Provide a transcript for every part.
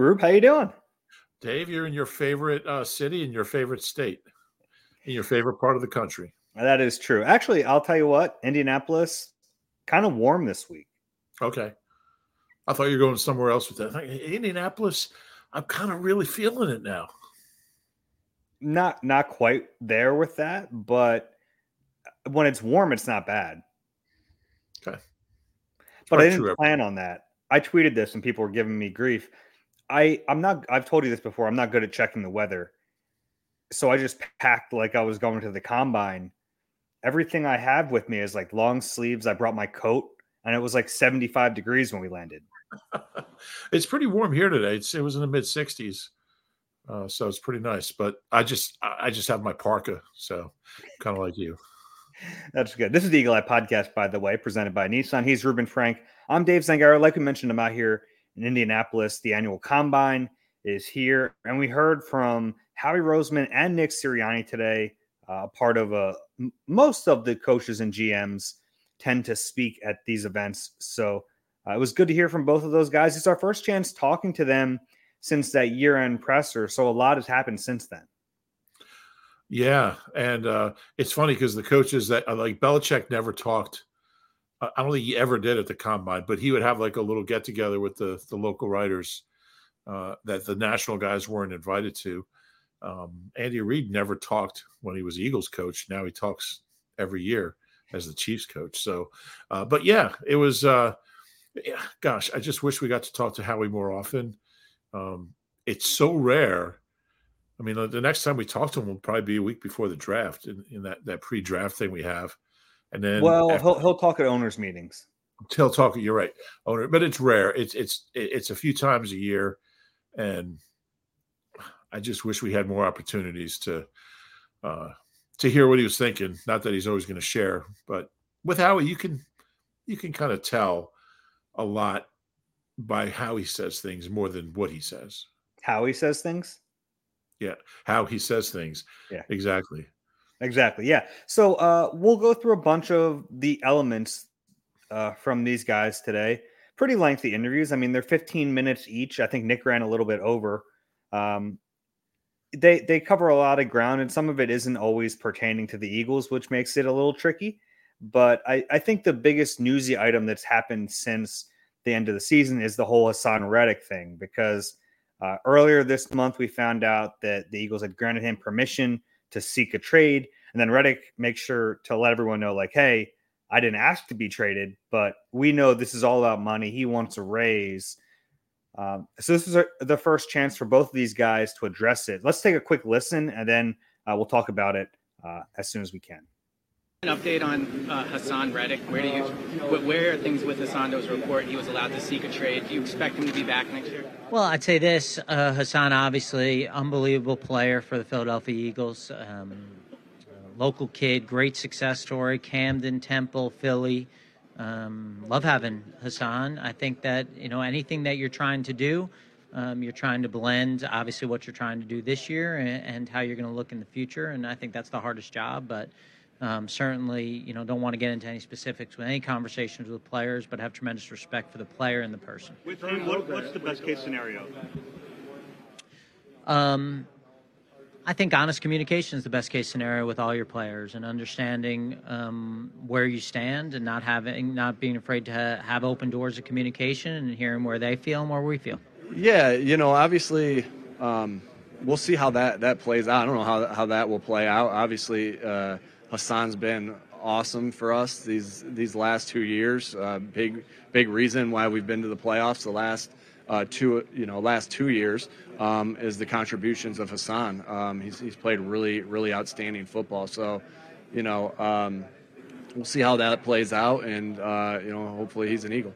Rube, how you doing? Dave, you're in your favorite uh, city in your favorite state, in your favorite part of the country. That is true. Actually, I'll tell you what, Indianapolis, kind of warm this week. Okay. I thought you were going somewhere else with that. Indianapolis, I'm kind of really feeling it now. Not not quite there with that, but when it's warm, it's not bad. Okay. But I didn't plan on that. I tweeted this and people were giving me grief. I I'm not I've told you this before. I'm not good at checking the weather. So I just packed like I was going to the combine. Everything I have with me is like long sleeves. I brought my coat and it was like 75 degrees when we landed. it's pretty warm here today. It's, it was in the mid 60s. Uh, so it's pretty nice, but I just I just have my parka, so kind of like you. That's good. This is the Eagle Eye Podcast, by the way, presented by Nissan. He's Reuben Frank. I'm Dave Zangaro. Like we mentioned, I'm out here in Indianapolis. The annual combine is here. And we heard from Howie Roseman and Nick Sirianni today, uh, part of a, most of the coaches and GMs tend to speak at these events. So uh, it was good to hear from both of those guys. It's our first chance talking to them since that year end presser. So a lot has happened since then. Yeah. And uh, it's funny because the coaches that uh, like Belichick never talked I don't think he ever did at the combine, but he would have like a little get together with the the local writers uh, that the national guys weren't invited to. Um, Andy Reid never talked when he was Eagles coach. Now he talks every year as the Chiefs coach. So, uh, but yeah, it was. Uh, gosh, I just wish we got to talk to Howie more often. Um, it's so rare. I mean, the next time we talk to him will probably be a week before the draft in, in that that pre-draft thing we have. And then well, after, he'll he'll talk at owners meetings. He'll talk. You're right, owner, but it's rare. It's it's it's a few times a year, and I just wish we had more opportunities to uh, to hear what he was thinking. Not that he's always going to share, but with Howie, you can you can kind of tell a lot by how he says things more than what he says. How he says things. Yeah, how he says things. Yeah, exactly. Exactly. Yeah. So uh, we'll go through a bunch of the elements uh, from these guys today. Pretty lengthy interviews. I mean, they're 15 minutes each. I think Nick ran a little bit over. Um, they they cover a lot of ground, and some of it isn't always pertaining to the Eagles, which makes it a little tricky. But I, I think the biggest newsy item that's happened since the end of the season is the whole Haason Reddick thing, because uh, earlier this month we found out that the Eagles had granted him permission to seek a trade. And then Reddick makes sure to let everyone know, like, hey, I didn't ask to be traded, but we know this is all about money. He wants a raise. Um, so this is the first chance for both of these guys to address it. Let's take a quick listen, and then uh, we'll talk about it uh, as soon as we can. An update on uh, Haason Reddick. Where do you, where are things with? Those report he was allowed to seek a trade. Do you expect him to be back next year? Well, I'd say this: uh, Haason, obviously, unbelievable player for the Philadelphia Eagles. Um, local kid, great success story. Camden, Temple, Philly. Um, love having Haason. I think that you know anything that you're trying to do, um, you're trying to blend obviously what you're trying to do this year and, and how you're going to look in the future. And I think that's the hardest job, but um, certainly, you know, don't want to get into any specifics with any conversations with players, but have tremendous respect for the player and the person. With him, what, what's the best case scenario? Um, I think honest communication is the best case scenario with all your players, and understanding um, where you stand, and not having, not being afraid to ha- have open doors of communication, and hearing where they feel and where we feel. Yeah, you know, obviously. Um, we'll see how that, that plays out. I don't know how, how that will play out. Obviously, uh, Haason's been awesome for us these these last two years. Uh, big big reason why we've been to the playoffs the last uh, two, you know, last two years um, is the contributions of Haason. Um, he's, he's played really, really outstanding football. So, you know, um, we'll see how that plays out, and uh, you know, hopefully he's an Eagle.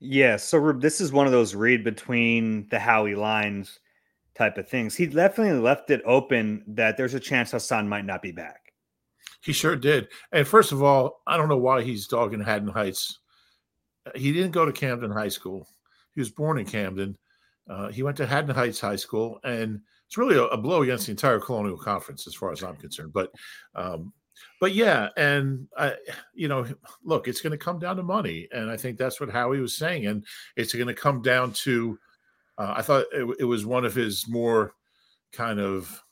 Yeah, so this is one of those read between the Howie lines type of things. He definitely left it open that there's a chance Haason might not be back. He sure did. And first of all, I don't know why he's dogging Haddon Heights. He didn't go to Camden High School. He was born in Camden. Uh, he went to Haddon Heights High School, and it's really a, a, blow against the entire Colonial Conference, as far as I'm concerned. But, um, but yeah, and I, you know, look, it's going to come down to money, and I think that's what Howie was saying, and it's going to come down to. Uh, I thought it, it was one of his more kind of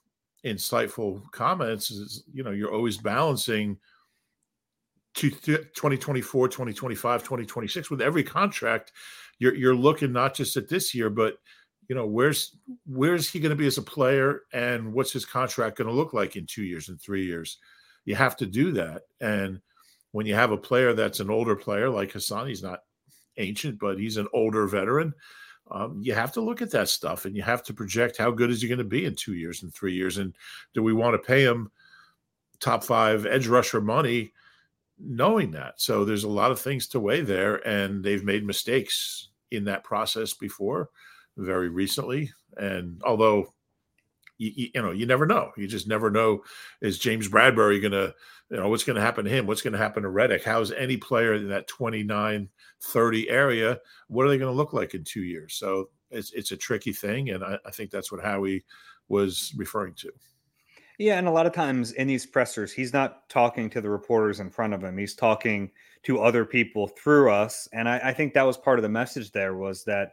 insightful comments. Is you know, you're always balancing. 2024 2025 2026 with every contract you're you're looking not just at this year, but you know where's where's he going to be as a player, and what's his contract going to look like in two years and three years. You have to do that, and when you have a player that's an older player like Haason, he's not ancient, but he's an older veteran. Um, you have to look at that stuff, and you have to project how good is he going to be in two years and three years, and do we want to pay him top five edge rusher money? knowing that. So there's a lot of things to weigh there, and they've made mistakes in that process before, very recently. And although you, you know, you never know. You just never know. Is James Bradberry going to, you know, what's going to happen to him? What's going to happen to Reddick? How's any player in that 29, 30 area? What are they going to look like in two years? So it's it's a tricky thing, and I, I think that's what Howie was referring to. Yeah, and a lot of times in these pressers, he's not talking to the reporters in front of him. He's talking to other people through us. And I, I, think that was part of the message there was that,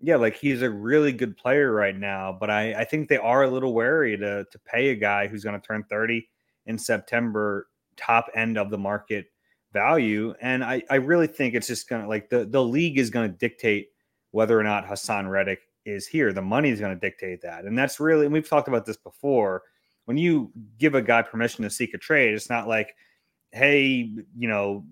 yeah, like he's a really good player right now, but I, I think they are a little wary to to pay a guy who's going to turn 30 in September, top end of the market value. And I, I really think it's just gonna like the, the league is gonna dictate whether or not Haason Reddick is here. The money is going to dictate that. And that's really, and we've talked about this before when you give a guy permission to seek a trade, it's not like, hey, you know,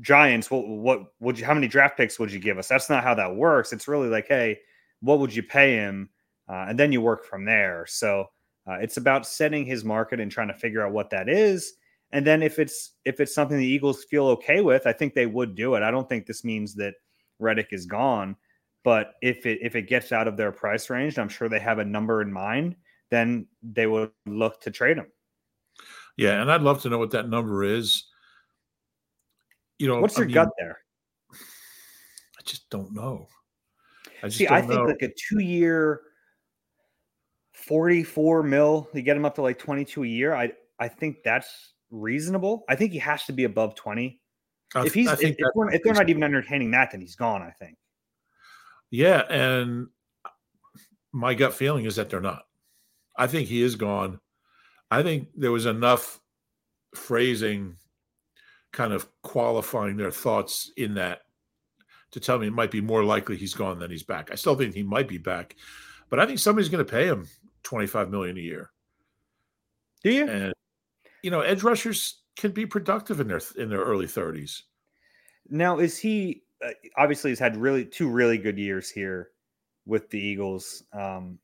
Giants, what what would you how many draft picks would you give us? That's not how that works. It's really like, hey, what would you pay him? Uh, and then you work from there. So uh, it's about setting his market and trying to figure out what that is. And then if it's if it's something the Eagles feel okay with, I think they would do it. I don't think this means that Reddick is gone, but if it if it gets out of their price range, I'm sure they have a number in mind then they would look to trade him. Yeah, and I'd love to know what that number is. You know, what's your I mean, gut there? I just don't know. I just see. I think know. like a two-year, forty-four mil. You get him up to like twenty-two a year. I I think that's reasonable. I think he has to be above twenty. I, if he's if, if, if they're not even entertaining that, then he's gone. I think. Yeah, and my gut feeling is that they're not. I think he is gone. I think there was enough phrasing kind of qualifying their thoughts in that to tell me it might be more likely he's gone than he's back. I still think he might be back, but I think somebody's going to pay him 25 million a year. Do you? And you know, edge rushers can be productive in their in their early 30s. Now, is he uh, obviously he's had really two really good years here with the Eagles. Um,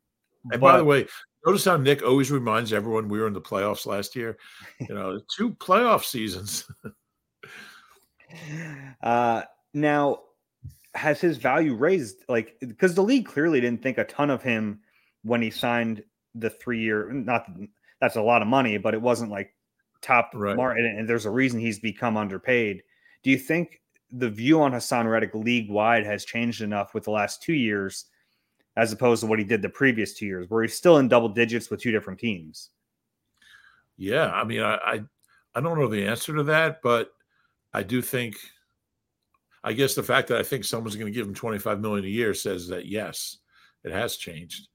and but, by the way, Notice how Nick always reminds everyone we were in the playoffs last year. You know, two playoff seasons. uh, now, has his value raised? Like, because the league clearly didn't think a ton of him when he signed the three year. Not that's a lot of money, but it wasn't like top right. market. And there's a reason he's become underpaid. Do you think the view on Haason Reddick league wide has changed enough with the last two years as opposed to what he did the previous two years, where he's still in double digits with two different teams. Yeah, I mean, I, I, I don't know the answer to that, but I do think, I guess the fact that I think someone's going to give him twenty five million a year says that yes, it has changed,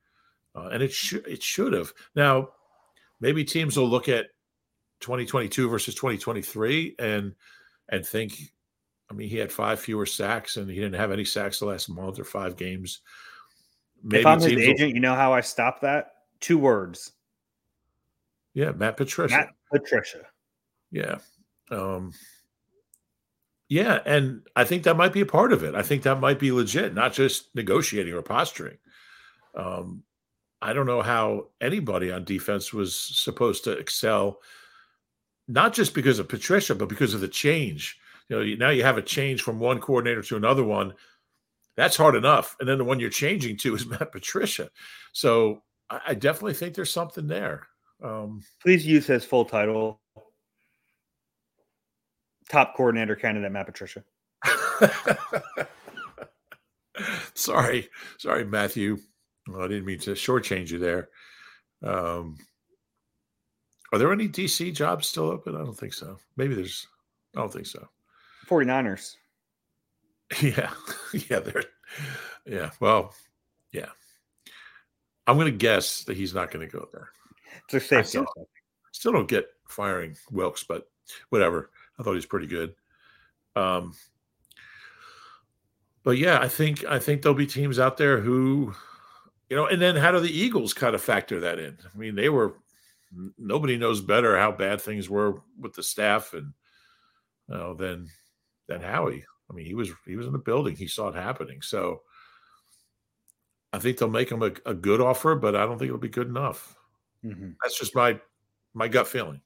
uh, and it should it should have. Now, maybe teams will look at 2022 versus 2023 and and think I mean, he had five fewer sacks and he didn't have any sacks the last month or five games. Maybe if I'm his agent, will... you know how I stop that? Two words. Yeah, Matt Patricia. Matt Patricia. Yeah. Um, Yeah, and I think that might be a part of it. I think that might be legit, not just negotiating or posturing. Um, I don't know how anybody on defense was supposed to excel, not just because of Patricia, but because of the change. You know, now you have a change from one coordinator to another one. That's hard enough, and then the one you're changing to is Matt Patricia. So I, I definitely think there's something there. Um, Please use his full title. Top coordinator candidate, Matt Patricia. sorry, sorry, Matthew. Well, I didn't mean to shortchange you there. Um, are there any DC jobs still open? I don't think so. Maybe there's. I don't think so. 49ers. Yeah, yeah, they're. Yeah, well, yeah. I'm going to guess that he's not going to go there. It's a safe still, guess. Still don't get firing Wilks, but whatever. I thought he was pretty good. Um, but yeah, I think I think there'll be teams out there who, you know, and then how do the Eagles kind of factor that in? I mean, they were nobody knows better how bad things were with the staff and you know than than Howie. I mean, he was he was in the building, he saw it happening. So I think they'll make him a, a good offer, but I don't think it'll be good enough. Mm-hmm. That's just my my gut feeling.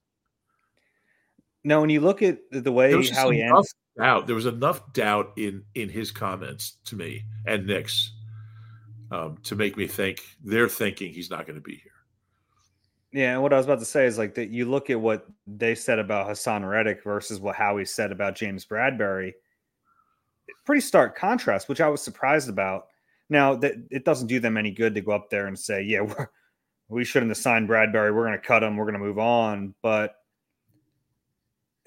No, when you look at the way how he ends, doubt. There was enough doubt in in his comments to me and Nick's um, to make me think they're thinking he's not going to be here. Yeah, and what I was about to say is like that you look at what they said about Haason Reddick versus what Howie said about James Bradberry. Pretty stark contrast, which I was surprised about. Now that it doesn't do them any good to go up there and say, "Yeah, we're, we shouldn't have signed Bradberry. We're going to cut him. We're going to move on." But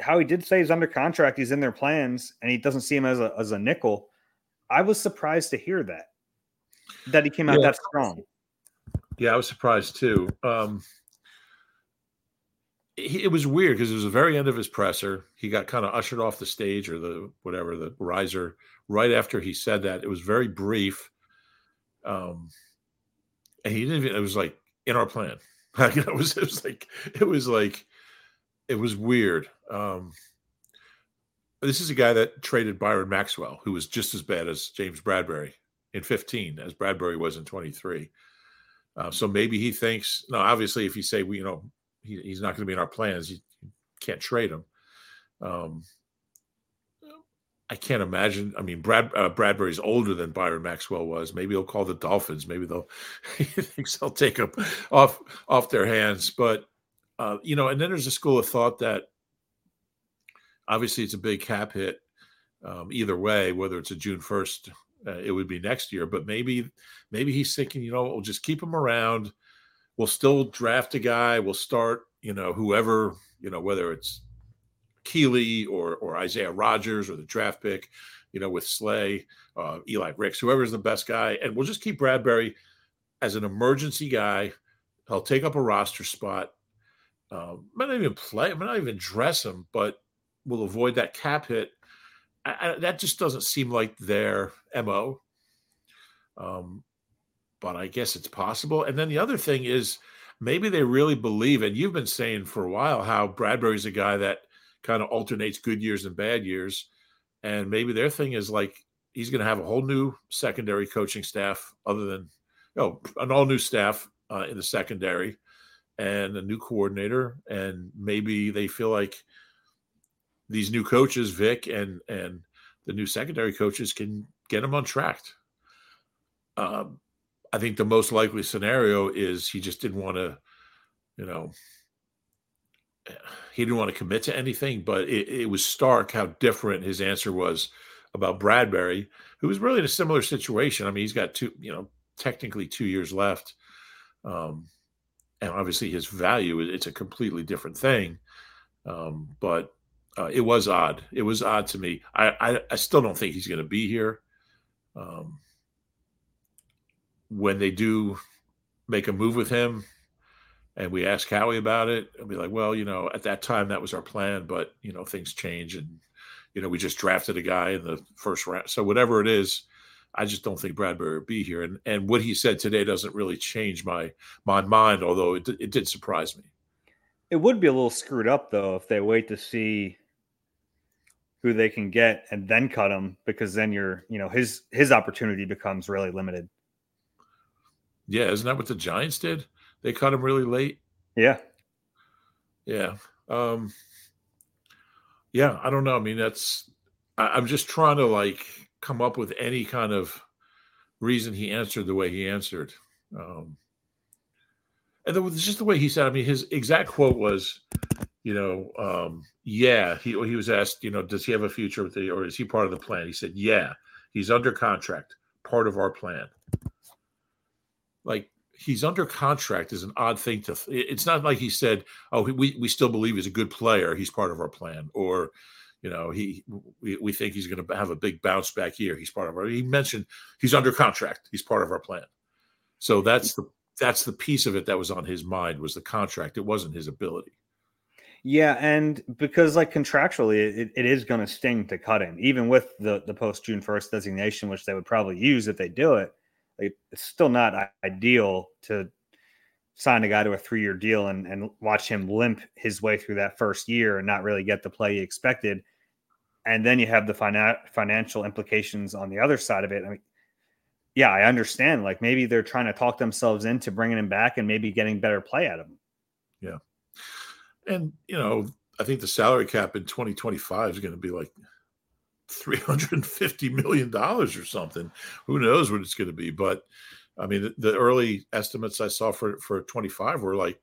how he did say he's under contract, he's in their plans, and he doesn't see him as a as a nickel. I was surprised to hear that that he came out Yeah. that strong. Yeah, I was surprised too. Um, it was weird because it was the very end of his presser. He got kind of ushered off the stage or the whatever the riser right after he said that. It was very brief, um, and he didn't. Even, it was like in our plan. you know, it was. It was like it was like it was weird. Um, this is a guy that traded Byron Maxwell, who was just as bad as James Bradberry in 15 as Bradberry was in 23. Uh, so maybe he thinks, no, obviously, if you say, we, you know, he, he's not going to be in our plans, you can't trade him. Um, I can't imagine. I mean, Brad uh, Bradberry's older than Byron Maxwell was. Maybe he'll call the Dolphins. Maybe they'll he thinks they'll take him off off their hands. But uh, you know, and then there's a school of thought that obviously it's a big cap hit um, either way, whether it's a June first, uh, it would be next year. But maybe maybe he's thinking, you know, we'll just keep him around. We'll still draft a guy. We'll start, you know, whoever, you know, whether it's Keeley or or Isaiah Rogers or the draft pick, you know, with Slay, uh, Eli Ricks, whoever's the best guy, and we'll just keep Bradberry as an emergency guy. He'll take up a roster spot. Uh, might not even play, might not even dress him, but we'll avoid that cap hit. I, I, that just doesn't seem like their mo. Um, but I guess it's possible. And then the other thing is maybe they really believe, and you've been saying for a while how Bradberry's a guy that kind of alternates good years and bad years. And maybe their thing is like he's going to have a whole new secondary coaching staff, other than you know, an all new staff uh, in the secondary and a new coordinator. And maybe they feel like these new coaches, Vic and and the new secondary coaches, can get him on track. Um, I think the most likely scenario is he just didn't want to, you know, he didn't want to commit to anything, but it, it, was stark how different his answer was about Bradberry, who was really in a similar situation. I mean, he's got two, you know, technically two years left. Um, and obviously his value, it's a completely different thing. Um, but uh, it was odd. It was odd to me. I, I, I still don't think he's going to be here. Um, when they do make a move with him, and we ask Howie about it, and be like, well, you know, at that time that was our plan, but you know, things change, and you know, we just drafted a guy in the first round. So whatever it is, I just don't think Bradberry will be here. And and what he said today doesn't really change my my mind, although it it did surprise me. It would be a little screwed up though if they wait to see who they can get and then cut him because then you're, you know, his his opportunity becomes really limited. Yeah, isn't that what the Giants did? They cut him really late. Yeah. Yeah. Um yeah, I don't know. I mean, that's I, I'm just trying to like come up with any kind of reason he answered the way he answered. Um and then just the way he said, I mean, his exact quote was, you know, um, yeah, he he was asked, you know, does he have a future with the or is he part of the plan? He said, Yeah, he's under contract, part of our plan. Like he's under contract is an odd thing to it's not like he said, Oh, we, we still believe he's a good player, he's part of our plan, or you know, he we, we think he's gonna have a big bounce back year. He's part of our he mentioned he's under contract, he's part of our plan. So that's the that's the piece of it that was on his mind was the contract. It wasn't his ability. Yeah, and because like contractually, it, it is going to sting to cut him, even with the the post June first designation, which they would probably use if they do it. Like, it's still not ideal to sign a guy to a three year deal and and watch him limp his way through that first year and not really get the play he expected. And then you have the fina- financial implications on the other side of it. I mean, yeah, I understand. Like maybe they're trying to talk themselves into bringing him back and maybe getting better play out of him. Yeah. And, you know, I think the salary cap in 2025 is going to be like $350 million or something. Who knows what it's going to be? But I mean, the, the early estimates I saw for, for 25 were like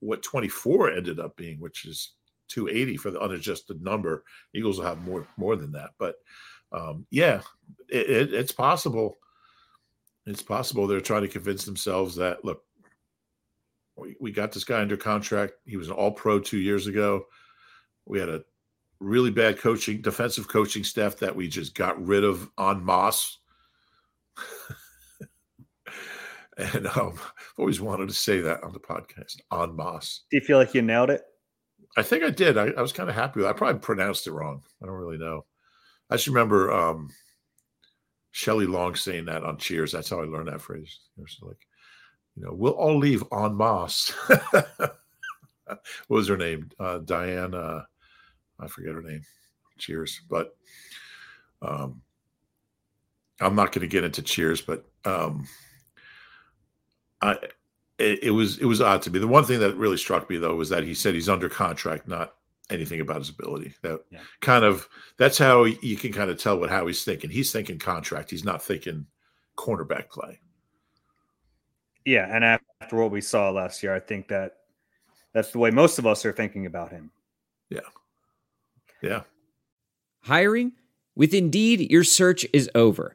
what 24 ended up being, which is 280 for the unadjusted number. Eagles will have more, more than that. But um, yeah, it, it, it's possible it's possible they're trying to convince themselves that look, we, we got this guy under contract. He was an all pro two years ago. We had a really bad coaching, defensive coaching staff that we just got rid of on Moss. And um, I've always wanted to say that on the podcast on Moss. Do you feel like you nailed it? I think I did. I, I was kind of happy with it. I probably pronounced it wrong. I don't really know. I just remember um, Shelley Long saying that on Cheers. That's how I learned that phrase. It's like, you know, we'll all leave en masse. what was her name? Uh, Diana. I forget her name. Cheers. But um, I'm not going to get into Cheers, but um, I it, it, was it was odd to me. The one thing that really struck me though was that he said he's under contract, not anything about his ability. That yeah. kind of that's how you can kind of tell what how he's thinking. He's thinking contract. He's not thinking cornerback play. Yeah, and after what we saw last year, I think that that's the way most of us are thinking about him. Yeah. Yeah. Hiring with Indeed, your search is over.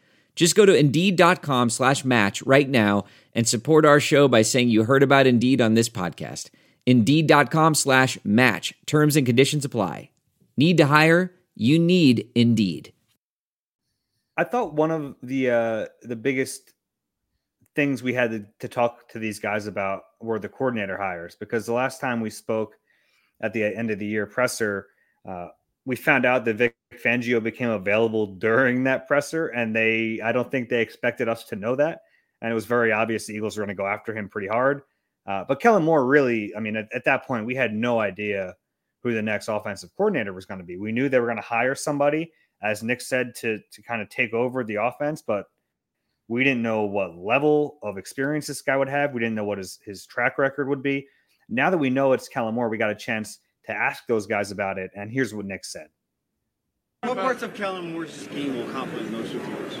Just go to Indeed.com slash match right now and support our show by saying you heard about Indeed on this podcast. Indeed.com slash match. Terms and conditions apply. Need to hire? You need Indeed. I thought one of the uh, the biggest things we had to, to talk to these guys about were the coordinator hires because the last time we spoke at the end of the year presser, uh, we found out that Vic Fangio became available during that presser, and they I don't think they expected us to know that, and it was very obvious the Eagles were going to go after him pretty hard. Uh, but Kellen Moore really, I mean, at, at, that point, we had no idea who the next offensive coordinator was going to be. We knew they were going to hire somebody, as Nick said, to to kind of take over the offense, but we didn't know what level of experience this guy would have. We didn't know what his his track record would be. Now that we know it's Kellen Moore, we got a chance to ask those guys about it. And here's what Nick said. What parts of Kellen Moore's scheme will complement most of yours?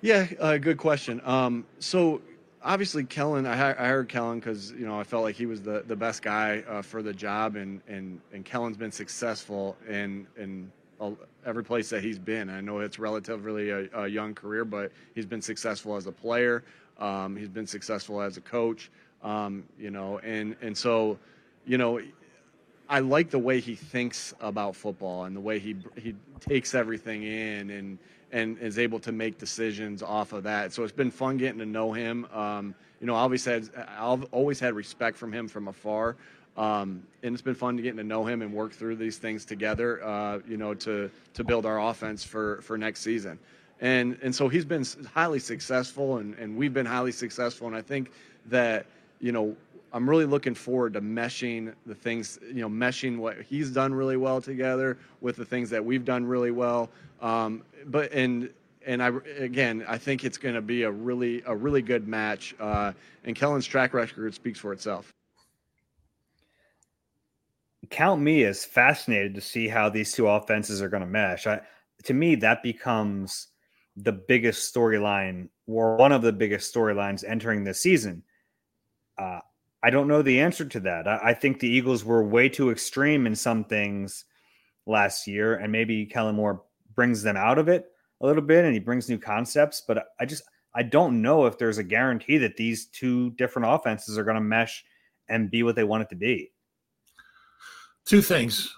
Yeah, uh, good question. Um, so obviously Kellen, I, I hired Kellen because you know I felt like he was the, the best guy uh, for the job, and, and and Kellen's been successful in in every place that he's been. I know it's relatively a, a young career, but he's been successful as a player. Um, he's been successful as a coach. Um, you know, and and so, you know, I like the way he thinks about football and the way he he takes everything in and and is able to make decisions off of that. So it's been fun getting to know him. Um, you know, obviously I've always had respect from him from afar. Um, and it's been fun getting to know him and work through these things together. Uh, you know, to to build our offense for for next season. And and so he's been highly successful, and and we've been highly successful. And I think that you know I'm really looking forward to meshing the things, you know, meshing what he's done really well together with the things that we've done really well. Um, but and and I again, I think it's going to be a really a really good match. Uh, and Kellen's track record speaks for itself. Count me as fascinated to see how these two offenses are going to mesh. I, to me, that becomes the biggest storyline, or one of the biggest storylines entering this season. Uh, I don't know the answer to that. I, I, think the Eagles were way too extreme in some things last year, and maybe Kellen Moore brings them out of it a little bit and he brings new concepts. But I just I don't know if there's a guarantee that these two different offenses are going to mesh and be what they want it to be. Two things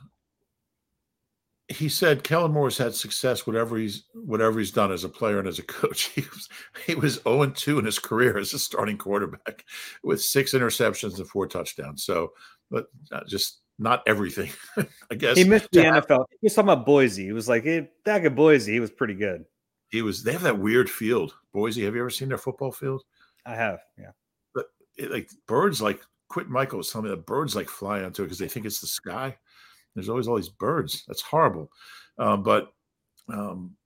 he said Kellen Moore's had success whatever he's whatever he's done as a player and as a coach. He was he was 0 2 in his career as a starting quarterback with six interceptions and four touchdowns. So, but uh, just not everything, I guess. He missed the NFL. He was talking about Boise. He was like, hey, back at Boise, he was pretty good. He was. They have that weird field, Boise. Have you ever seen their football field? I have. Yeah. But it, like birds, like Quentin Michael was telling me that birds like fly onto it because they think it's the sky. There's always all these birds. That's horrible. Um, but um,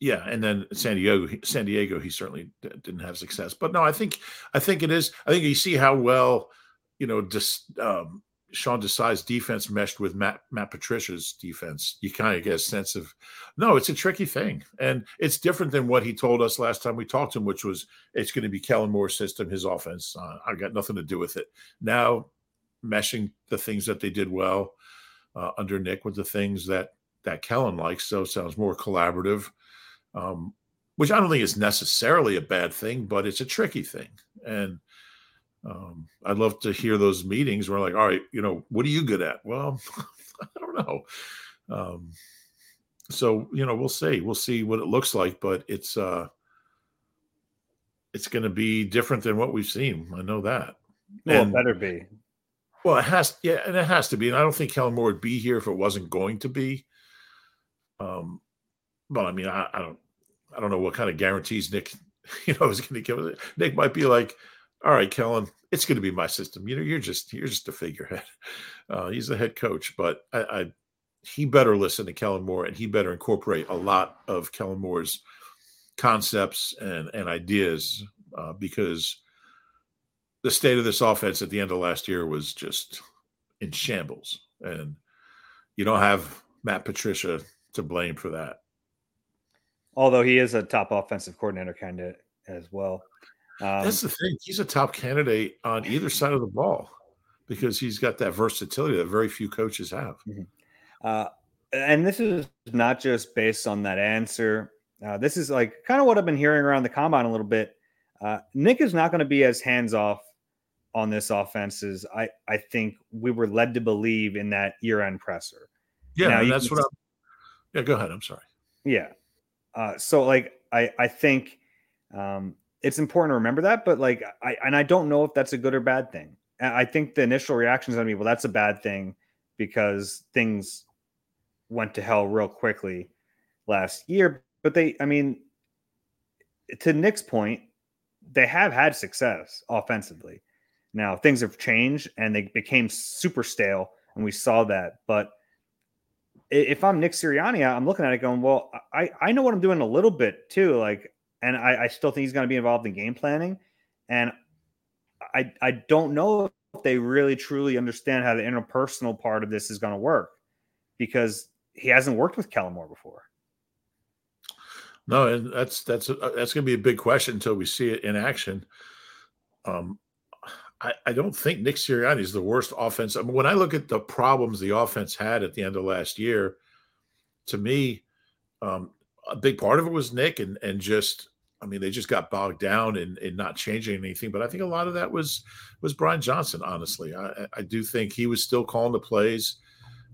yeah, and then San Diego, San Diego, he certainly didn't have success. But no, I think I think it is. I think you see how well you know just um, Sean Desai's defense meshed with Matt Matt Patricia's defense. You kind of get a sense of no, it's a tricky thing, and it's different than what he told us last time we talked to him, which was it's going to be Kellen Moore's system, his offense. Uh, I got nothing to do with it. Now, meshing the things that they did well uh, under Nick with the things that that Kellen likes. So it sounds more collaborative, um, which I don't think is necessarily a bad thing, but it's a tricky thing. And um, I'd love to hear those meetings where like, all right, you know, what are you good at? Well, I don't know. Um, so you know, we'll see. We'll see what it looks like, but it's uh, it's going to be different than what we've seen. I know that. Well, and, it better be. Well, it has, yeah, and it has to be. And I don't think Kellen Moore would be here if it wasn't going to be. Um, well, I mean, I, I don't, I don't know what kind of guarantees Nick, you know, is going to give. Nick might be like, "All right, Kellen, it's going to be my system. You know, you're just, you're just a figurehead." Uh, he's the head coach, but I, I, he better listen to Kellen Moore, and he better incorporate a lot of Kellen Moore's concepts and and ideas uh, because the state of this offense at the end of last year was just in shambles. And you don't have Matt Patricia to blame for that. Although he is a top offensive coordinator candidate as well. Um, That's the thing. He's a top candidate on either side of the ball because he's got that versatility that very few coaches have. Mm-hmm. Uh, and this is not just based on that answer. Uh, this is like kind of what I've been hearing around the combine a little bit. Uh, Nick is not going to be as hands off on this offense is I, I think we were led to believe in that year end presser. Yeah, that's what I'm. Yeah, go ahead. I'm sorry. Yeah. Uh, so like I I think um, it's important to remember that, but like I and I don't know if that's a good or bad thing. I think the initial reaction is going to be, well, that's a bad thing because things went to hell real quickly last year. But they, I mean, to Nick's point, they have had success offensively. Now things have changed and they became super stale, and we saw that. But if I'm Nick Sirianni, I'm looking at it going, well, I, I know what I'm doing a little bit too. Like, and I, I still think he's going to be involved in game planning. And I I don't know if they really truly understand how the interpersonal part of this is going to work because he hasn't worked with Kellen Moore before. No, and that's that's that's going to be a big question until we see it in action. Um, I, I don't think Nick Sirianni is the worst offense. I mean, when I look at the problems the offense had at the end of last year, to me, um, a big part of it was Nick and and just I mean, they just got bogged down in, in not changing anything. But I think a lot of that was was Brian Johnson. Honestly, I, I do think he was still calling the plays.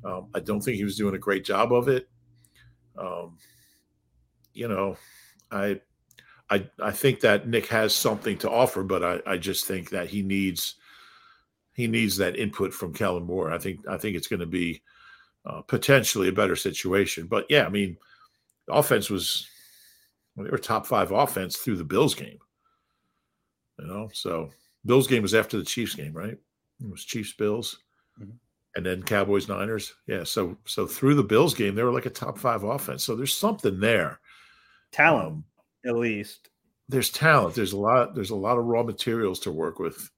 Um, I don't think he was doing a great job of it. Um, you know, I I I think that Nick has something to offer, but I, I just think that he needs he needs that input from Kellen Moore. I think I think it's going to be uh, potentially a better situation. But yeah, I mean, offense was well, they were top five offense through the Bills game. You know, so Bills game was after the Chiefs game, right? It was Chiefs Bills, mm-hmm. and then Cowboys Niners. Yeah, so so through the Bills game, they were like a top five offense. So there's something there. Talent, um, at least. There's talent. There's a lot. There's a lot of raw materials to work with.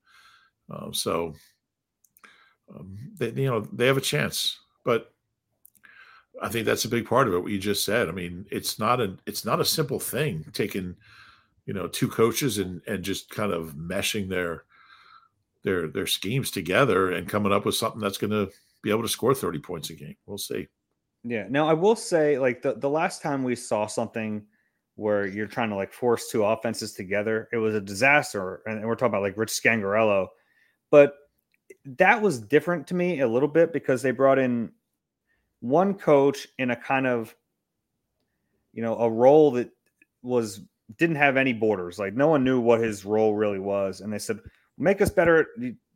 Um, so um, they, you know, they have a chance, but I think that's a big part of it. What you just said. I mean, it's not a it's not a simple thing taking, you know, two coaches and and just kind of meshing their their their schemes together and coming up with something that's going to be able to score 30 points a game. We'll see. Yeah. Now I will say like the, the last time we saw something where you're trying to like force two offenses together, it was a disaster. And we're talking about like Rich Scangarello. But that was different to me a little bit because they brought in one coach in a kind of you know a role that was didn't have any borders like no one knew what his role really was and they said make us better at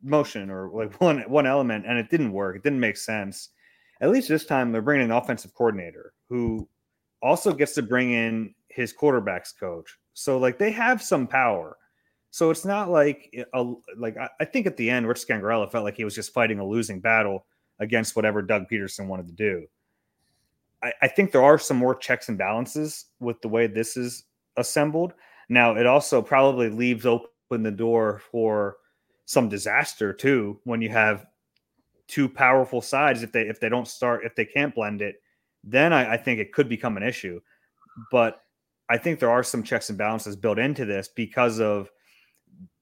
motion or like one one element and it didn't work it didn't make sense at least this time they're bringing an offensive coordinator who also gets to bring in his quarterbacks coach so like they have some power so it's not like eh, a, like I, I think at the end rich Scangarello felt like he was just fighting a losing battle against whatever Doug Pederson wanted to do. I, I think there are some more checks and balances with the way this is assembled. Now, it also probably leaves open the door for some disaster too when you have two powerful sides. If they if they don't start if they can't blend it, then I, I think it could become an issue. But I think there are some checks and balances built into this because of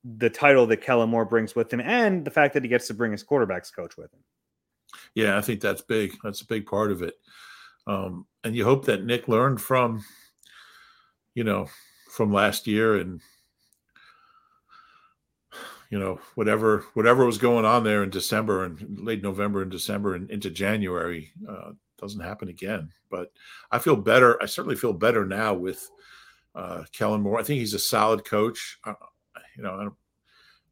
the title that Kellen Moore brings with him and the fact that he gets to bring his quarterbacks coach with him. Yeah, I think that's big. That's a big part of it. Um, and you hope that Nick learned from, you know, from last year and you know whatever whatever was going on there in December and late November and December and into January uh, doesn't happen again. But I feel better. I certainly feel better now with uh, Kellen Moore. I think he's a solid coach. Uh, you know,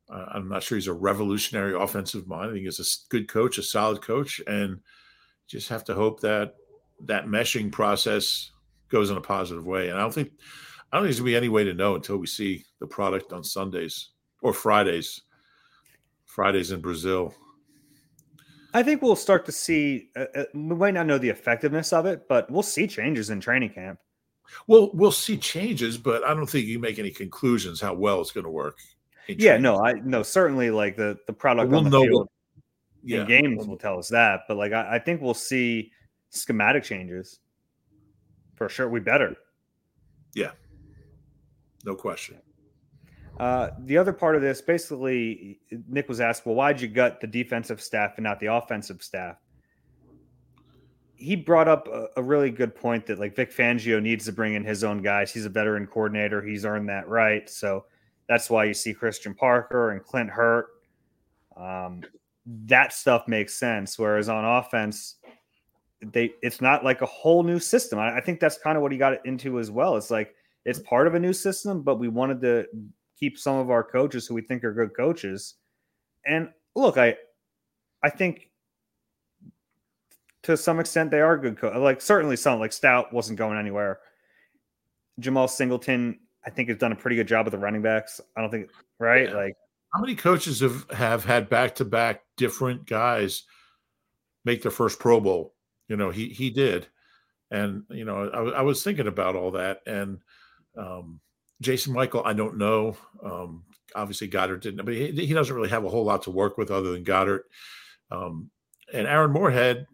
uh, I'm not sure he's a revolutionary offensive mind. I think he's a good coach, a solid coach, and just have to hope that that meshing process goes in a positive way. And I don't think I don't think there's gonna be any way to know until we see the product on Sundays or Fridays. Fridays in Brazil. I think we'll start to see. Uh, uh we might not know the effectiveness of it, but we'll see changes in training camp. Well, we'll see changes, but I don't think you make any conclusions how well it's going to work yeah, no, I no certainly like the the product we'll on the field yeah. games will tell us that, but like I, I think we'll see schematic changes for sure. We better. Yeah, no question. Uh, the other part of this, basically, Nick was asked, "Well, why'd you gut the defensive staff and not the offensive staff?" He brought up a, a, really good point that like Vic Fangio needs to bring in his own guys. He's a veteran coordinator. He's earned that right. So that's why you see Christian Parker and Clint Hurt. Um, that stuff makes sense. Whereas on offense, they it's not like a whole new system. I, I think that's kind of what he got into as well. It's like it's part of a new system, but we wanted to keep some of our coaches who we think are good coaches. And look, I I think to some extent they are good coaches. Like certainly some like Stout wasn't going anywhere. Jemal Singleton I think has done a pretty good job with the running backs. I don't think right yeah. like how many coaches have have had back to back different guys make their first Pro Bowl? You know, he he did, and you know, I, I was thinking about all that, and um, Jason Michael, I don't know. Um, obviously, Goedert didn't, but he, he doesn't really have a whole lot to work with other than Goedert. Um, and Aaron Moorehead,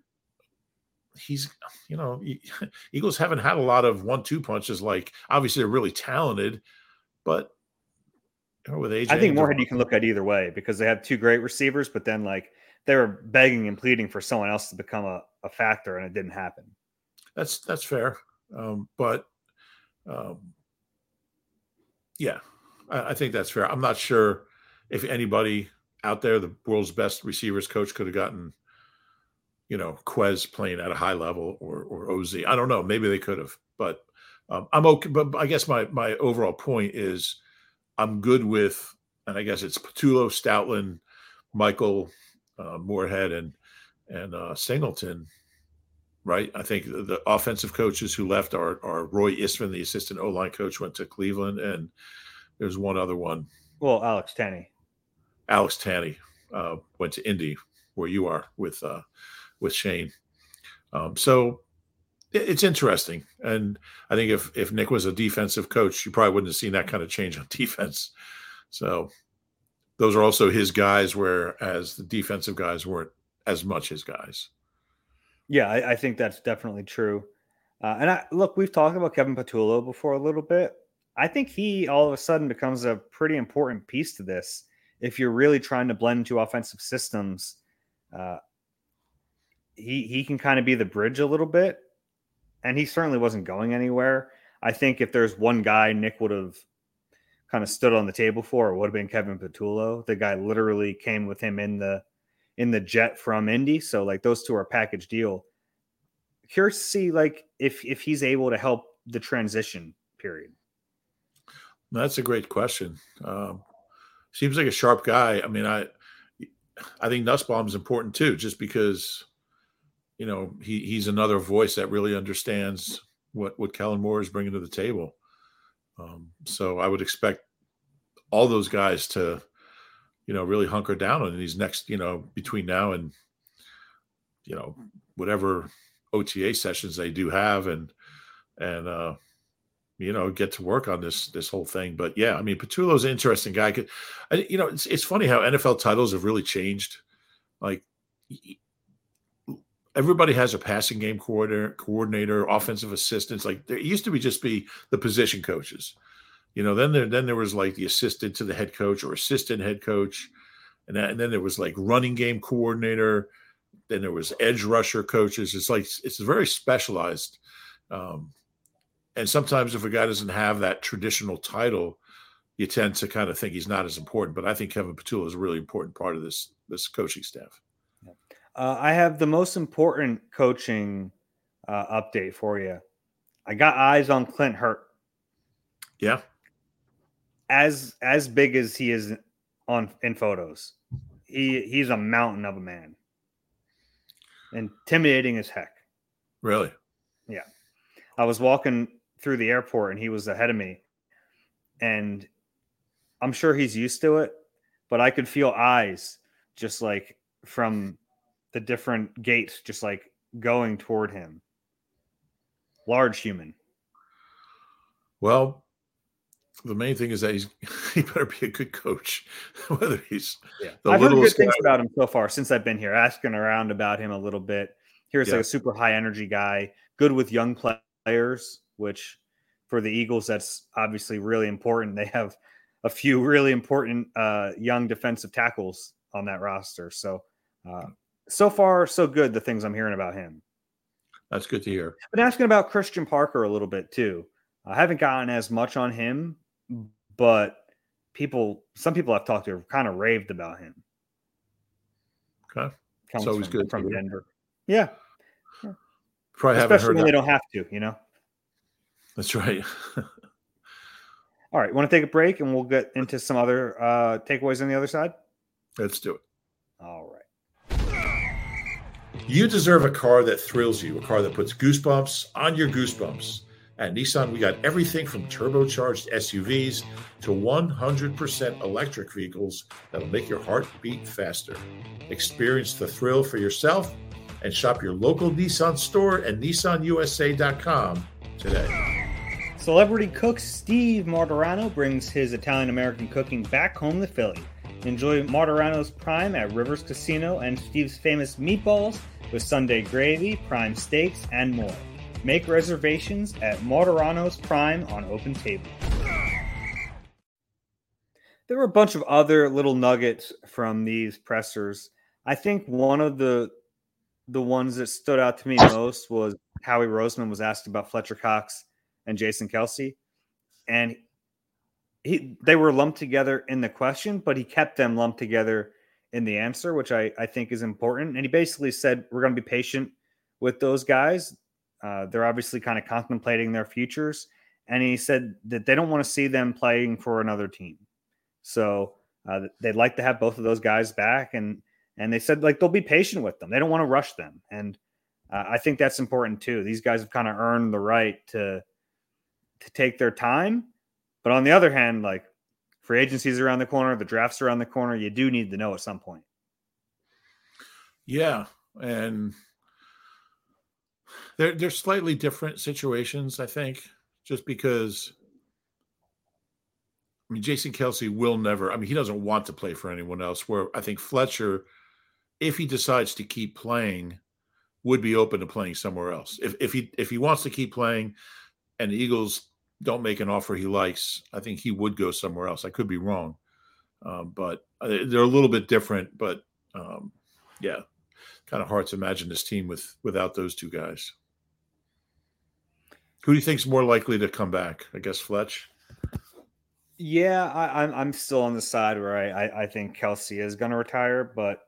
he's you know Eagles haven't had a lot of one-two punches. Like obviously they're really talented, but you know, with AJ, I think Moorehead you can look at either way because they have two great receivers, but then like they were begging and pleading for someone else to become a, a factor, and it didn't happen. That's that's fair, um, but um, Yeah, I, I think that's fair. I'm not sure if anybody out there, the world's best receivers coach, could have gotten, you know, Quez playing at a high level or or Oz. I don't know. Maybe they could have, but um, I'm okay. But I guess my my overall point is, I'm good with, and I guess it's Patullo, Stoutland, Michael, uh, Moorehead, and and uh, Singleton. Right. I think the, the offensive coaches who left are are Roy Istvan, the assistant O line coach, went to Cleveland, and there's one other one. Well, Alex Tanney. Alex Tanney uh, went to Indy, where you are with uh, with Shane. Um, so it's interesting, and I think if if Nick was a defensive coach, you probably wouldn't have seen that kind of change on defense. So those are also his guys, whereas the defensive guys weren't as much his guys. Yeah, I, I think that's definitely true. Uh, and I look, we've talked about Kevin Patullo before a little bit. I think he all of a sudden becomes a pretty important piece to this. If you're really trying to blend two offensive systems, uh, he he can kind of be the bridge a little bit, and he certainly wasn't going anywhere. I think if there's one guy Nick would have kind of stood on the table for, it would have been Kevin Patullo. The guy literally came with him in the in the jet from Indy, so like those two are package deal. Curious to see like if if he's able to help the transition period. That's a great question. Um, seems like a sharp guy. I mean, I I think Nussmeier is important too, just because you know he he's another voice that really understands what what Kellen Moore is bringing to the table. Um, so I would expect all those guys to, you know, really hunker down on these next, you know, between now and, you know, whatever OTA sessions they do have, and and uh, you know, get to work on this this whole thing. But yeah, I mean, Patullo's an interesting guy. You know, it's it's funny how NFL titles have really changed. Like everybody has a passing game coordinator, coordinator, offensive assistants. Like there used to be just be the position coaches. You know, then there then there was like the assistant to the head coach or assistant head coach, and, that, and then there was like running game coordinator. Then there was edge rusher coaches. It's like it's very specialized. Um, and sometimes if a guy doesn't have that traditional title, you tend to kind of think he's not as important. But I think Kevin Patullo is a really important part of this this coaching staff. Uh, I have the most important coaching uh, update for you. I got eyes on Clint Hurtt. Yeah. As as big as he is on in photos, he he's a mountain of a man. Intimidating as heck. Really? Yeah. I was walking through the airport and he was ahead of me. And I'm sure he's used to it, but I could feel eyes just like from the different gates just like going toward him. Large human. Well, the main thing is that he's he better be a good coach. Whether he's yeah, I've heard good things about him so far since I've been here. Asking around about him a little bit. Here's yeah. like a super high energy guy, good with young players, which for the Eagles that's obviously really important. They have a few really important uh, young defensive tackles on that roster. So uh, so far, so good. The things I'm hearing about him. That's good to hear. Been asking about Christian Parker a little bit too. I haven't gotten as much on him, but people, some people I've talked to have kind of raved about him. Okay, Comes so he's good from Denver. Yeah. yeah. Probably Especially when that. they don't have to, you know. That's right. All right, want to take a break and we'll get into some other uh, takeaways on the other side. Let's do it. All right. You deserve a car that thrills you, a car that puts goosebumps on your goosebumps. At Nissan, we got everything from turbocharged SUVs to 100% electric vehicles that'll make your heart beat faster. Experience the thrill for yourself and shop your local Nissan store at nissanusa.com today. Celebrity cook Steve Martorano brings his Italian American cooking back home to Philly. Enjoy Martorano's Prime at Rivers Casino and Steve's famous meatballs with Sunday gravy, prime steaks, and more. Make reservations at Martorano's Prime on Open Table. There were a bunch of other little nuggets from these pressers. I think one of the the ones that stood out to me most was Howie Roseman was asked about Fletcher Cox and Jason Kelce, and he they were lumped together in the question, but he kept them lumped together in the answer, which I, I think is important. And he basically said, We're going to be patient with those guys. Uh, they're obviously kind of contemplating their futures. And he said that they don't want to see them playing for another team. So uh, they'd like to have both of those guys back. And and they said like they'll be patient with them. They don't want to rush them. And uh, I think that's important too. These guys have kind of earned the right to to take their time. But on the other hand, like free agencies around the corner, the drafts around the corner, you do need to know at some point. Yeah, and they're they're slightly different situations, I think, just because I mean Jason Kelce will never I mean he doesn't want to play for anyone else where I think Fletcher if he decides to keep playing would be open to playing somewhere else. If if he if he wants to keep playing and the Eagles don't make an offer he likes, I think he would go somewhere else. I could be wrong. Um, but uh, they're a little bit different, but um, yeah, kind of hard to imagine this team with without those two guys. Who do you think's more likely to come back? I guess Fletch. Yeah, I, am I'm, I'm still on the side where I I, I think Kelce is going to retire, but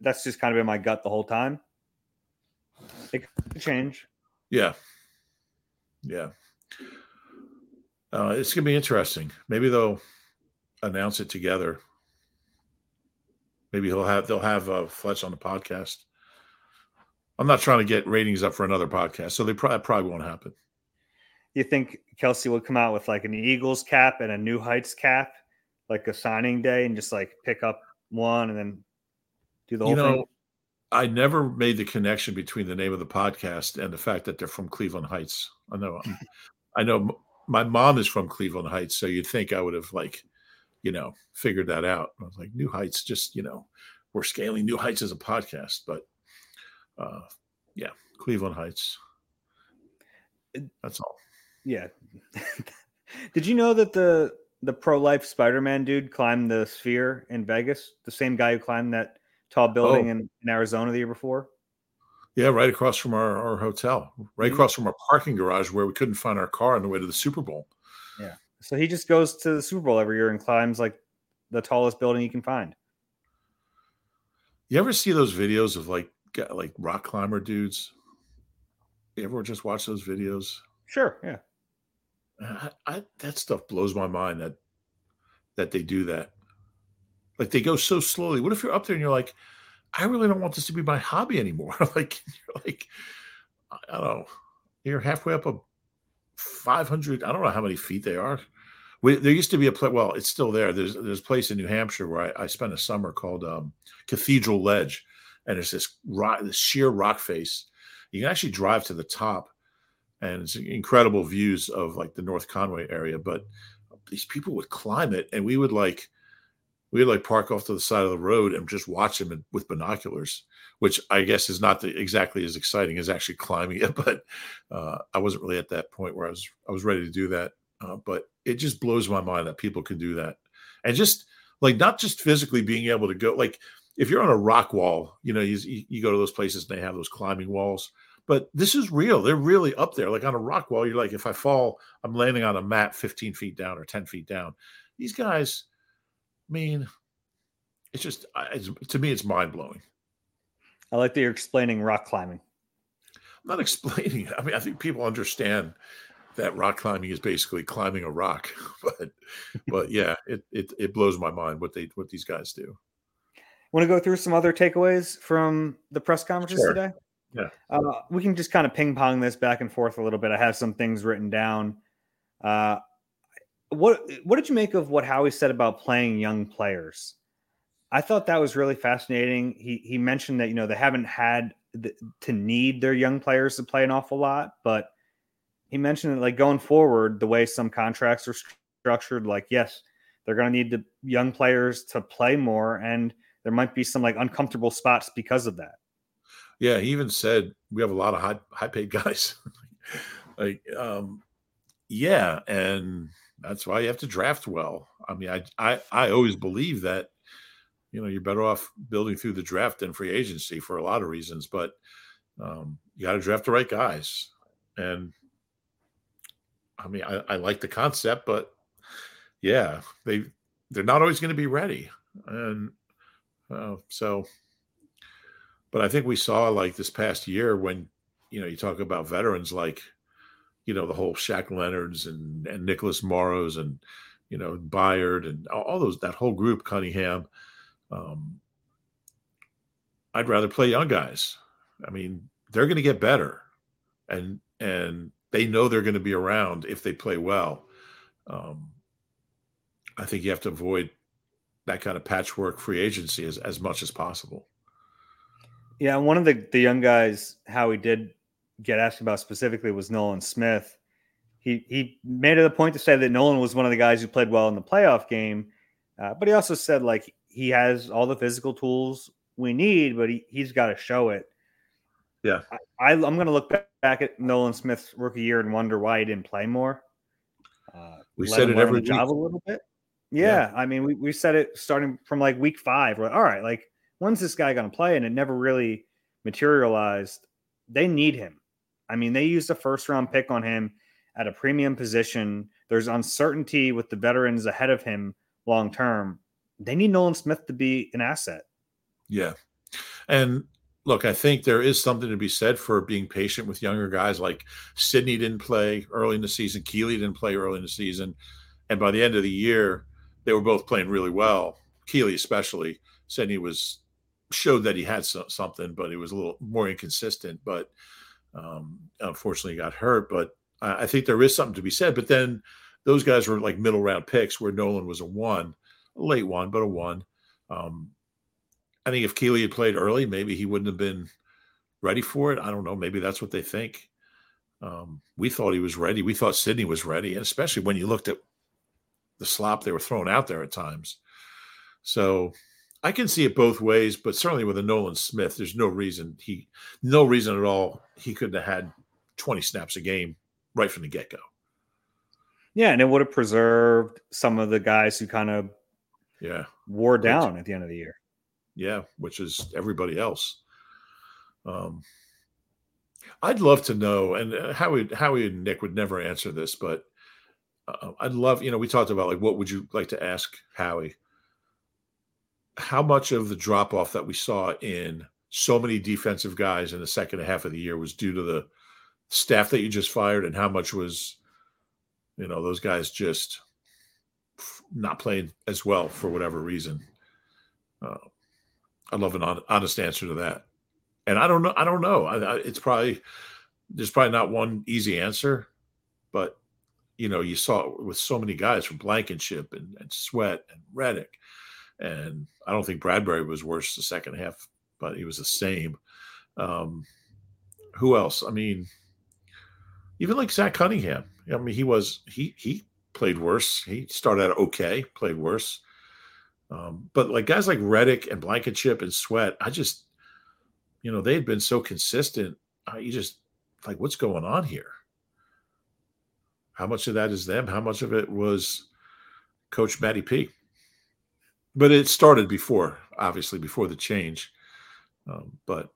that's just kind of been my gut the whole time. It could change. Yeah, yeah. Uh, it's gonna be interesting. Maybe they'll announce it together. Maybe he'll have they'll have uh, Fletch on the podcast. I'm not trying to get ratings up for another podcast, so they probably probably won't happen. You think Kelce would come out with like an Eagles cap and a New Heights cap, like a signing day, and just like pick up one and then do the whole you know, thing? I never made the connection between the name of the podcast and the fact that they're from Cleveland Heights. I know, um, I know, my mom is from Cleveland Heights, so you'd think I would have like, you know, figured that out. I was like, New Heights, just you know, we're scaling New Heights as a podcast, but uh, yeah, Cleveland Heights. That's all. Yeah. Did you know that the the pro life Spider Man dude climbed the sphere in Vegas? The same guy who climbed that tall building oh. in, in Arizona the year before? Yeah, right across from our, our hotel, right mm-hmm. across from our parking garage where we couldn't find our car on the way to the Super Bowl. Yeah. So he just goes to the Super Bowl every year and climbs like the tallest building you can find. You ever see those videos of like like rock climber dudes? You ever just watch those videos? Sure. Yeah. I, I, that stuff blows my mind that that they do that. Like they go so slowly. What if you're up there and you're like, I really don't want this to be my hobby anymore. like, you're like, I don't know. You're halfway up a 500. I don't know how many feet they are. We, there used to be a place. Well, it's still there. There's there's a place in New Hampshire where I, I spent a summer called um, Cathedral Ledge, and it's this rock, this sheer rock face. You can actually drive to the top, and it's incredible views of like the North Conway area. But these people would climb it, and we would like we would like park off to the side of the road and just watch them with binoculars, which I guess is not the, exactly as exciting as actually climbing it. But uh, I wasn't really at that point where I was I was ready to do that. Uh, but it just blows my mind that people can do that, and just like not just physically being able to go like if you're on a rock wall, you know, you, you go to those places and they have those climbing walls. But this is real. They're really up there. Like on a rock wall, you're like, if I fall, I'm landing on a mat 15 feet down or 10 feet down. These guys, I mean, it's just it's, to me, it's mind blowing. I like that you're explaining rock climbing. I'm not explaining it. I mean, I think people understand that rock climbing is basically climbing a rock, but but yeah, it, it it blows my mind what they what these guys do. Want to go through some other takeaways from the press conferences sure. today? Yeah, uh, we can just kind of ping pong this back and forth a little bit. I have some things written down. Uh, what what did you make of what Howie said about playing young players? I thought that was really fascinating. He he mentioned that you know they haven't had the, to need their young players to play an awful lot, but he mentioned that like going forward, the way some contracts are structured, like yes, they're going to need the young players to play more, and there might be some like uncomfortable spots because of that. Yeah, he even said we have a lot of high high paid guys. like, um, yeah, and that's why you have to draft well. I mean, I I I always believe that you know you're better off building through the draft than free agency for a lot of reasons, but um, you got to draft the right guys. And I mean, I, I like the concept, but yeah, they they're not always going to be ready, and uh, so. But I think we saw like this past year when you know you talk about veterans like you know the whole Shaq Leonards and and Nicholas Morrows and you know Byard and all those that whole group Cunningham. Um, I'd rather play young guys. I mean, they're going to get better, and and they know they're going to be around if they play well. Um, I think you have to avoid that kind of patchwork free agency as, as much as possible. Yeah, one of the the young guys, how he did get asked about specifically was Nolan Smith. He he made it a point to say that Nolan was one of the guys who played well in the playoff game, uh, but he also said like he has all the physical tools we need, but he he's got to show it. Yeah, I, am going to look back at Nolan Smith's rookie year and wonder why he didn't play more. Uh, we said it every job a little bit. Yeah, yeah, I mean, we, we said it starting from like week five. We're like, all right, like when's this guy going to play? And it never really materialized. They need him. I mean, they used a first round pick on him at a premium position. There's uncertainty with the veterans ahead of him long term. They need Nolan Smith to be an asset. Yeah. And look, I think there is something to be said for being patient with younger guys. Like Sydney didn't play early in the season, Kelee didn't play early in the season. And by the end of the year, they were both playing really well. Kelee, especially, Sydney was showed that he had so, something, but he was a little more inconsistent. But um, unfortunately, got hurt. But I, I think there is something to be said. But then those guys were like middle round picks, where Nolan was a one, a late one, but a one. Um, I think if Kelee had played early, maybe he wouldn't have been ready for it. I don't know. Maybe that's what they think. Um, we thought he was ready. We thought Sydney was ready, and especially when you looked at the slop they were throwing out there at times. So I can see it both ways, but certainly with a Nolan Smith, there's no reason he, no reason at all he couldn't have had 20 snaps a game right from the get go. Yeah, and it would have preserved some of the guys who kind of yeah wore down at the end of the year. Yeah, which is everybody else. Um, I'd love to know, and uh, Howie, Howie and Nick would never answer this, but uh, I'd love, you know, we talked about like what would you like to ask Howie? How much of the drop off that we saw in so many defensive guys in the second half of the year was due to the staff that you just fired, and how much was, you know, those guys just not playing as well for whatever reason? Uh, I'd love an honest answer to that. And I don't know. I don't know. I, I, it's probably there's probably not one easy answer, but you know, you saw it with so many guys from Blankenship and, and Sweat and Reddick. And I don't think Bradberry was worse the second half, but he was the same. Um, who else? I mean, even like Zach Cunningham. I mean, he was he he played worse. He started out okay, played worse. Um, but like guys like Reddick and Blankenship and Sweat, I just, you know, they had been so consistent. Uh, you just like, what's going on here? How much of that is them? How much of it was Coach Matty P? But it started before, obviously, before the change. Um, but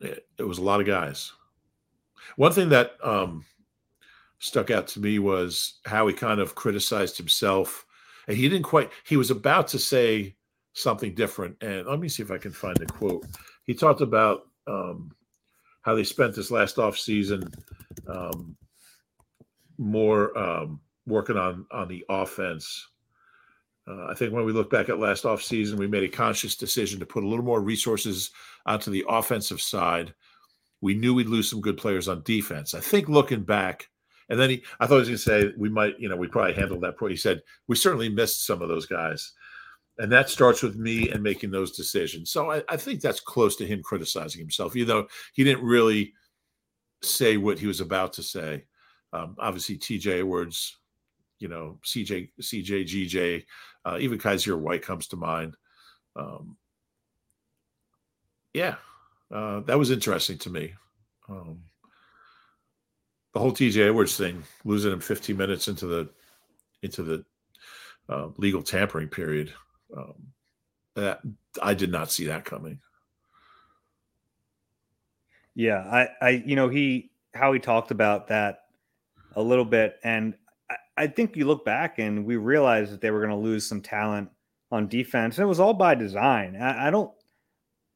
it, it, was a lot of guys. One thing that um, stuck out to me was how he kind of criticized himself. And he didn't quite, he was about to say something different. And let me see if I can find a quote. He talked about um, how they spent this last off season um, more um, working on on the offense. Uh, I think when we look back at last offseason, we made a conscious decision to put a little more resources onto the offensive side. We knew we'd lose some good players on defense. I think looking back, and then he, I thought he was going to say we might, you know, we probably handled that. Point. He said we certainly missed some of those guys, and that starts with me and making those decisions. So I, I think that's close to him criticizing himself, even though he didn't really say what he was about to say. Um, obviously, TJ Edwards, you know, CJ, CJ, GJ, uh, even Kyzir White comes to mind. Um, yeah, uh, that was interesting to me. Um, the whole TJ Edwards thing, losing him 15 minutes into the into the uh, legal tampering period. Um, that I did not see that coming. Yeah, I, I, you know, he how he talked about that a little bit. And I think you look back and we realized that they were going to lose some talent on defense. And it was all by design. I, I, don't,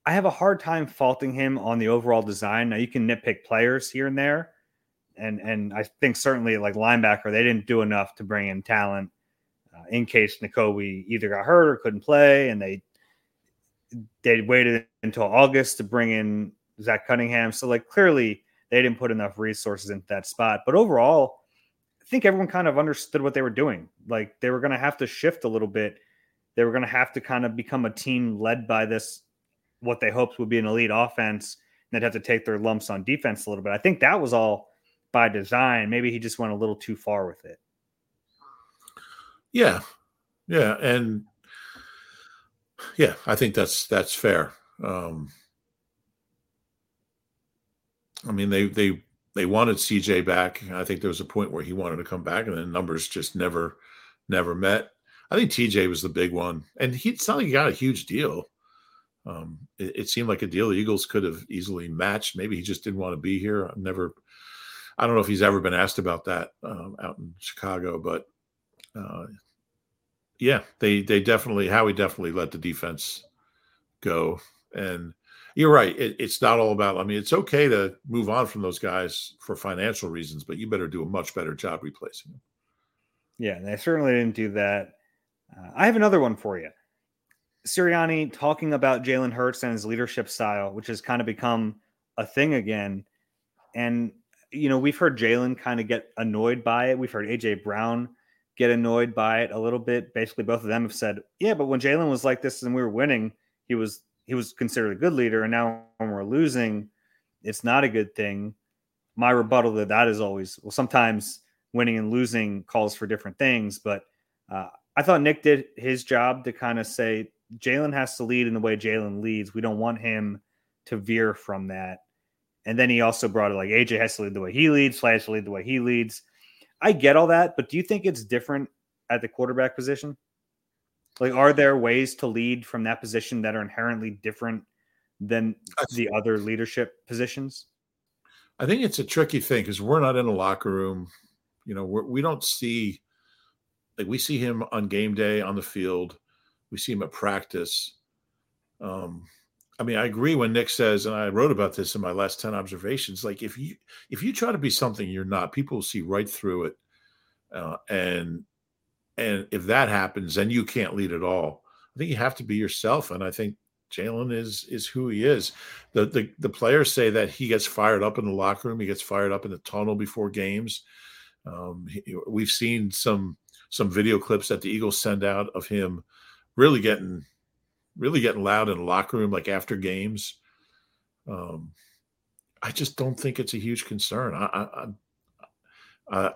I have a hard time faulting him on the overall design. Now you can nitpick players here and there. And, and I think certainly like linebacker, they didn't do enough to bring in talent uh, in case Nakobe either got hurt or couldn't play. And they, they waited until August to bring in Zach Cunningham. So like clearly they didn't put enough resources into that spot. But overall, I think everyone kind of understood what they were doing. Like they were going to have to shift a little bit. They were going to have to kind of become a team led by this, what they hoped would be an elite offense. And they'd have to take their lumps on defense a little bit. I think that was all by design. Maybe he just went a little too far with it. Yeah. Yeah. And yeah, I think that's that's fair. Um I mean, they they they wanted CJ back. I think there was a point where he wanted to come back, and then numbers just never, never met. I think TJ was the big one, and he it's not like he got a huge deal. Um, it, it, seemed like a deal the Eagles could have easily matched. Maybe he just didn't want to be here. I've never, I don't know if he's ever been asked about that um, out in Chicago, but uh, yeah, they they definitely Howie definitely let the defense go, and you're right. It, it's not all about. I mean, it's okay to move on from those guys for financial reasons, but you better do a much better job replacing them. Yeah, And they certainly didn't do that. Uh, I have another one for you. Sirianni talking about Jalen Hurts and his leadership style, which has kind of become a thing again. And, you know, we've heard Jalen kind of get annoyed by it. We've heard AJ Brown get annoyed by it a little bit. Basically, both of them have said, yeah, but when Jalen was like this and we were winning, he was he was considered a good leader, and now when we're losing, it's not a good thing. My rebuttal to that is always well. Sometimes winning and losing calls for different things, but uh, I thought Nick did his job to kind of say Jalen has to lead in the way Jalen leads. We don't want him to veer from that. And then he also brought it like AJ has to lead the way he leads, Slash to lead the way he leads. I get all that, but do you think it's different at the quarterback position? Like, are there ways to lead from that position that are inherently different than the other leadership positions? I think it's a tricky thing because we're not in a locker room. You know, we're, we do not see like we see him on game day on the field. We see him at practice. Um, I mean, I agree when Nick says, and I wrote about this in my last ten observations. Like, if you if you try to be something you're not, people will see right through it, uh, and and if that happens, then you can't lead at all. I think you have to be yourself. And I think Jalen is is who he is. The, the the players say that he gets fired up in the locker room. He gets fired up in the tunnel before games. Um, he, we've seen some some video clips that the Eagles send out of him really getting really getting loud in the locker room, like after games. Um, I just don't think it's a huge concern. I, I, I,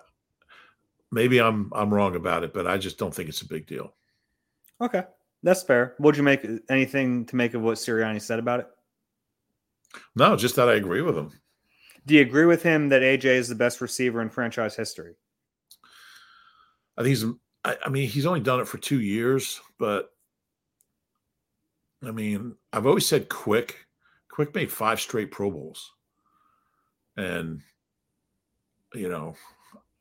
maybe I'm I'm wrong about it, but I just don't think it's a big deal. Okay, that's fair. Would you make anything to make of what Sirianni said about it? No, just that I agree with him. Do you agree with him that AJ is the best receiver in franchise history? I think he's. I, I mean, he's only done it for two years, but I mean, I've always said Quick. Quick made five straight Pro Bowls, and you know,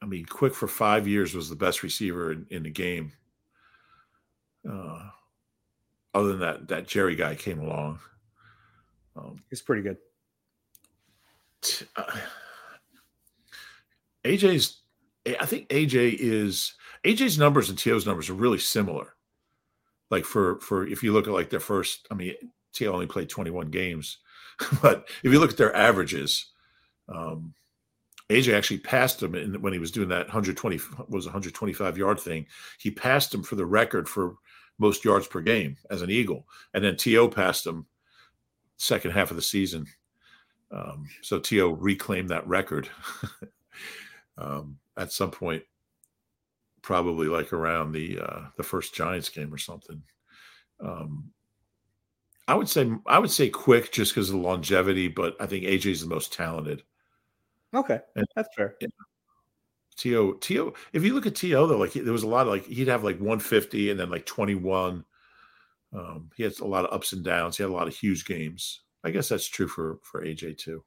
I mean, Quick for five years was the best receiver in, in the game. Uh, other than that, that Jerry guy came along. Um, He's pretty good. Uh, AJ's, I think AJ is AJ's numbers and T.O.'s numbers are really similar. Like for for if you look at like their first, I mean, T.O. only played 21 games, but if you look at their averages, um, AJ actually passed him in, when he was doing that 120 was 125 yard thing. He passed him for the record for most yards per game as an Eagle, and then T.O. passed him second half of the season. Um, so T.O. reclaimed that record um, at some point, probably like around the uh, the first Giants game or something. Um, I would say I would say quick just because of the longevity, but I think AJ is the most talented. Okay, and, that's fair. Yeah. T.O. T.O. if you look at T.O. though, like there was a lot of like he'd have like 150 and then like 21. Um, he has a lot of ups and downs. He had a lot of huge games. I guess that's true for for AJ too.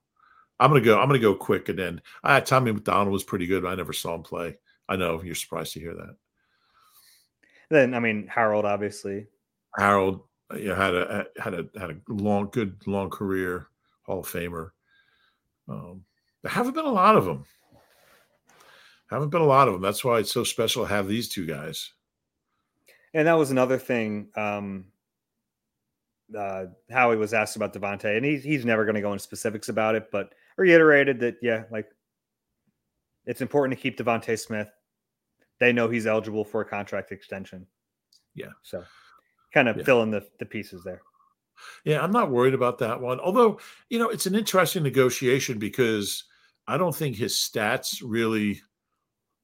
I'm gonna go. I'm gonna go quick and then uh, Tommy McDonald was pretty good. I never saw him play. I know you're surprised to hear that. Then I mean Harold obviously. Harold you know, had a had a had a long good long career, Hall of Famer. Um, there haven't been a lot of them. Haven't been a lot of them. That's why it's so special to have these two guys. And that was another thing. Um, uh, Howie was asked about DeVonta, and he's he's never going to go into specifics about it, but reiterated that yeah, like it's important to keep DeVonta Smith. They know he's eligible for a contract extension. Yeah. So kind of Yeah. fill in the, the pieces there. Yeah, I'm not worried about that one. Although, you know, it's an interesting negotiation because I don't think his stats really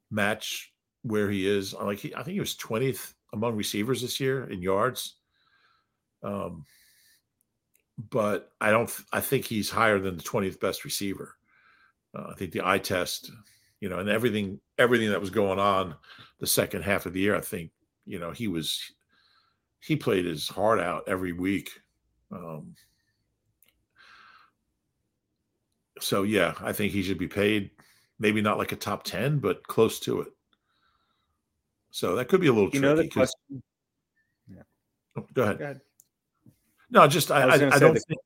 match where he is. Like, he, I think he was 20th among receivers this year in yards. Um, but I don't. I think he's higher than the 20th best receiver. Uh, I think the eye test, you know, and everything, everything that was going on the second half of the year. I think, you know, he was he played his heart out every week. Um, so yeah, I think he should be paid, maybe not like a top ten, but close to it. So that could be a little You know the tricky. 'cause- question. Oh, go ahead. Go ahead. No, just I, I I, I, don't the- think.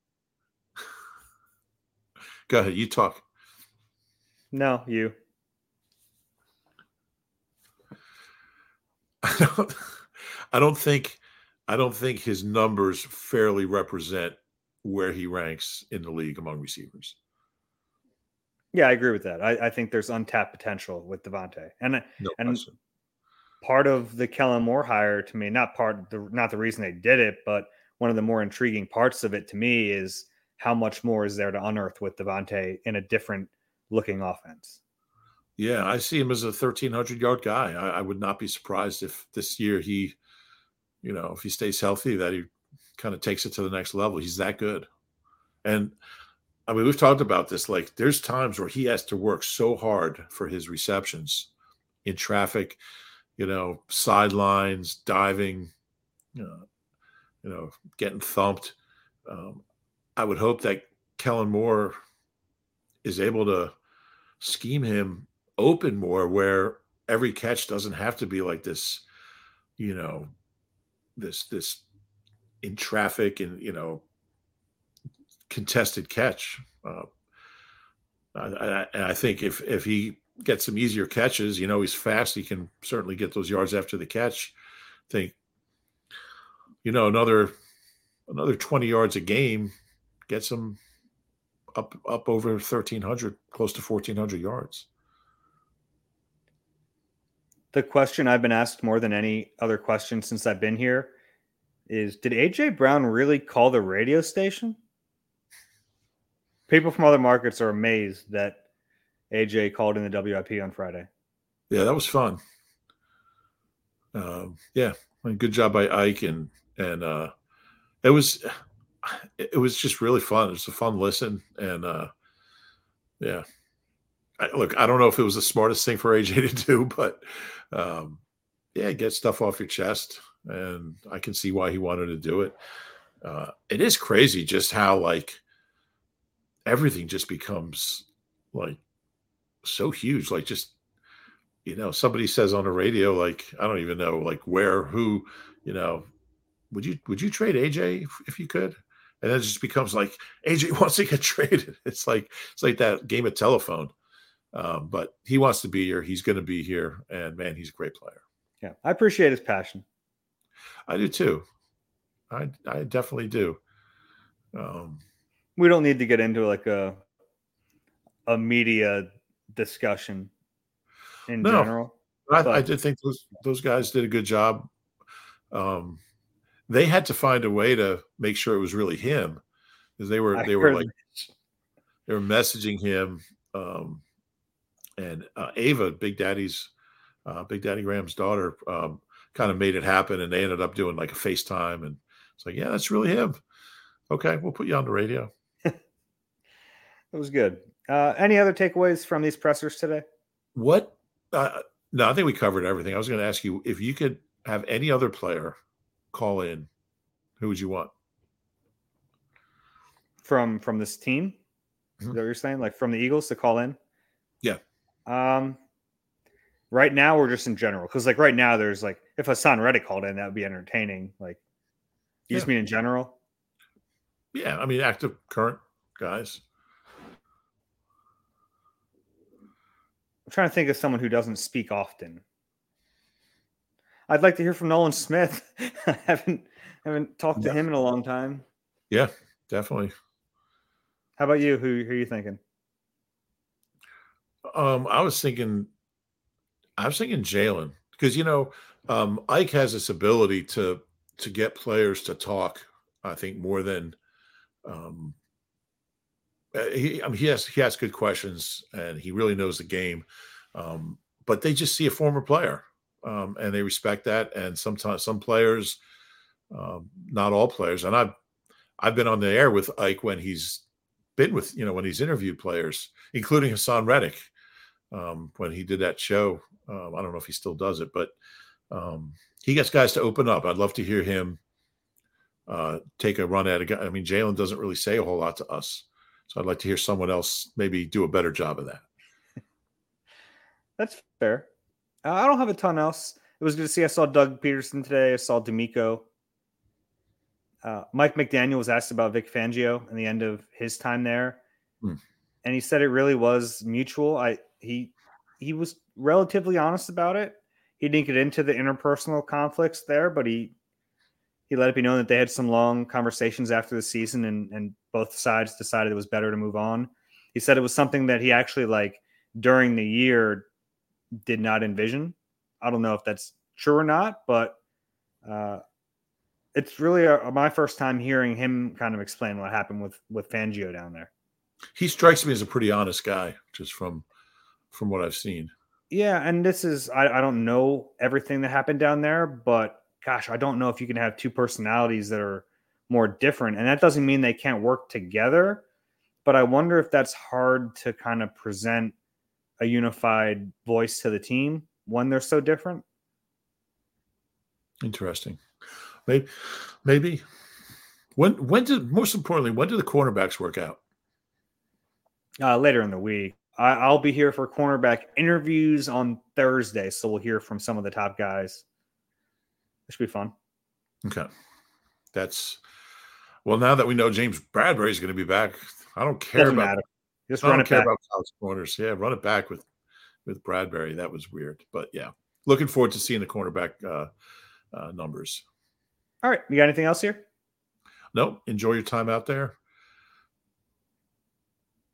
go ahead. You talk. No, you. I don't, I don't think I don't think his numbers fairly represent where he ranks in the league among receivers. Yeah, I agree with that. I, I think there's untapped potential with DeVonta, and No And- question. part of the Kellen Moore hire to me, not part the not the reason they did it, but one of the more intriguing parts of it to me is how much more is there to unearth with DeVonta in a different looking offense. Yeah, I see him as a 1300 yard guy. I, I would not be surprised if this year he, you know, if he stays healthy, that he kind of takes it to the next level. He's that good. And I mean, we've talked about this. Like, there's times where he has to work so hard for his receptions in traffic, you know, sidelines, diving, uh, you know, getting thumped. Um, I would hope that Kellen Moore is able to scheme him open more where every catch doesn't have to be like this you know this this in traffic and you know contested catch. Uh, I, I, and I think if if he gets some easier catches you know he's fast he can certainly get those yards after the catch. I think you know another another 20 yards a game gets him up up over 1300 close to 1400 yards. The question I've been asked more than any other question since I've been here is did AJ Brown really call the radio station? People from other markets are amazed that AJ called in the WIP on Friday. Yeah, that was fun. Um, yeah, and good job by Ike and and uh, it was it was just really fun. It was a fun listen, and uh, yeah. I, look, I don't know if it was the smartest thing for AJ to do, but um, yeah, get stuff off your chest, and I can see why he wanted to do it. Uh, it is crazy just how like everything just becomes like so huge, like just you know, somebody says on the radio, like, I don't even know, like where, who, you know, would you would you trade AJ if, if you could? And then it just becomes like AJ wants to get traded. It's like it's like that game of telephone. Um, but he wants to be here. He's going to be here, and man, he's a great player. Yeah, I appreciate his passion. I do too. I I definitely do. Um, we don't need to get into like a a media discussion in No. general. I, I did think those those guys did a good job. Um, they had to find a way to make sure it was really him because they were I they were like they were messaging him. Um, and uh, Ava, Big Daddy's, uh, Big Daddy Graham's daughter, um, kind of made it happen, and they ended up doing like a FaceTime, and it's like, yeah, that's really him. Okay, we'll put you on the radio. It was good. Uh, any other takeaways from these pressers today? What? Uh, no, I think we covered everything. I was going to ask you if you could have any other player call in, who would you want? from from this team? Is Mhm. that what you're saying? Like from the Eagles to call in? Yeah. Um, right now we're just in general? Because like right now, there's like if Haason Reddick called in, that would be entertaining. Like, you yeah. just mean in general? Yeah, I mean active current guys. I'm trying to think of someone who doesn't speak often. I'd like to hear from Nolan Smith. I haven't haven't talked to him in a long time. Yeah, definitely. How about you? Who, who are you thinking? Um, I was thinking, I was thinking Jalen because you know um, Ike has this ability to to get players to talk. I think more than um, uh, he. I mean, he has he has good questions and he really knows the game. Um, but they just see a former player um, and they respect that. And sometimes some players, um, not all players, and I've I've been on the air with Ike when he's been with you know when he's interviewed players, including Haason Reddick um, when he did that show. Um, I don't know if he still does it, but um, he gets guys to open up. I'd love to hear him uh, take a run at a guy. I mean, Jalen doesn't really say a whole lot to us, so I'd like to hear someone else maybe do a better job of that. That's fair. Uh, I don't have a ton else. It was good to see. I saw Doug Pederson today. I saw DeMeco. Uh, Mike McDaniel was asked about Vic Fangio and the end of his time there, hmm. and he said it really was mutual. I he he was relatively honest about it. He didn't get into the interpersonal conflicts there, but he he let it be known that they had some long conversations after the season, and and both sides decided it was better to move on. He said it was something that he actually like during the year did not envision. I don't know if that's true or not, but uh, it's really a, my first time hearing him kind of explain what happened with with Fangio down there. He strikes me as a pretty honest guy, just from from what I've seen. Yeah, and this is I, I don't know everything that happened down there, but gosh, I don't know if you can have two personalities that are more different, and that doesn't mean they can't work together. But I wonder if that's hard to kind of present a unified voice to the team when they're so different. Interesting. Maybe, maybe. When when did most importantly when do the cornerbacks work out? Uh, later in the week. I, will be here for cornerback interviews on Thursday, so we'll hear from some of the top guys. Should be fun. Okay, that's well. Now that we know James Bradberry is going to be back, I don't care Doesn't about. Matter. Just I run don't it care back. about college corners. Yeah, run it back with with Bradbury. That was weird, but yeah, looking forward to seeing the cornerback uh, uh, numbers. All right, you got anything else here? No. Enjoy your time out there.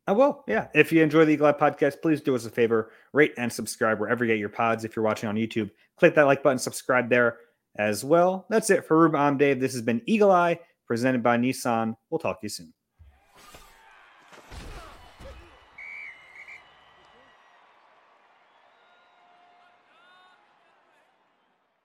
I will. Yeah. If you enjoy the Eagle Eye podcast, please do us a favor, rate and subscribe wherever you get your pods. If you're watching on YouTube, click that like button, subscribe there as well. That's it for Rube. I'm Dave. This has been Eagle Eye presented by Nissan. We'll talk to you soon.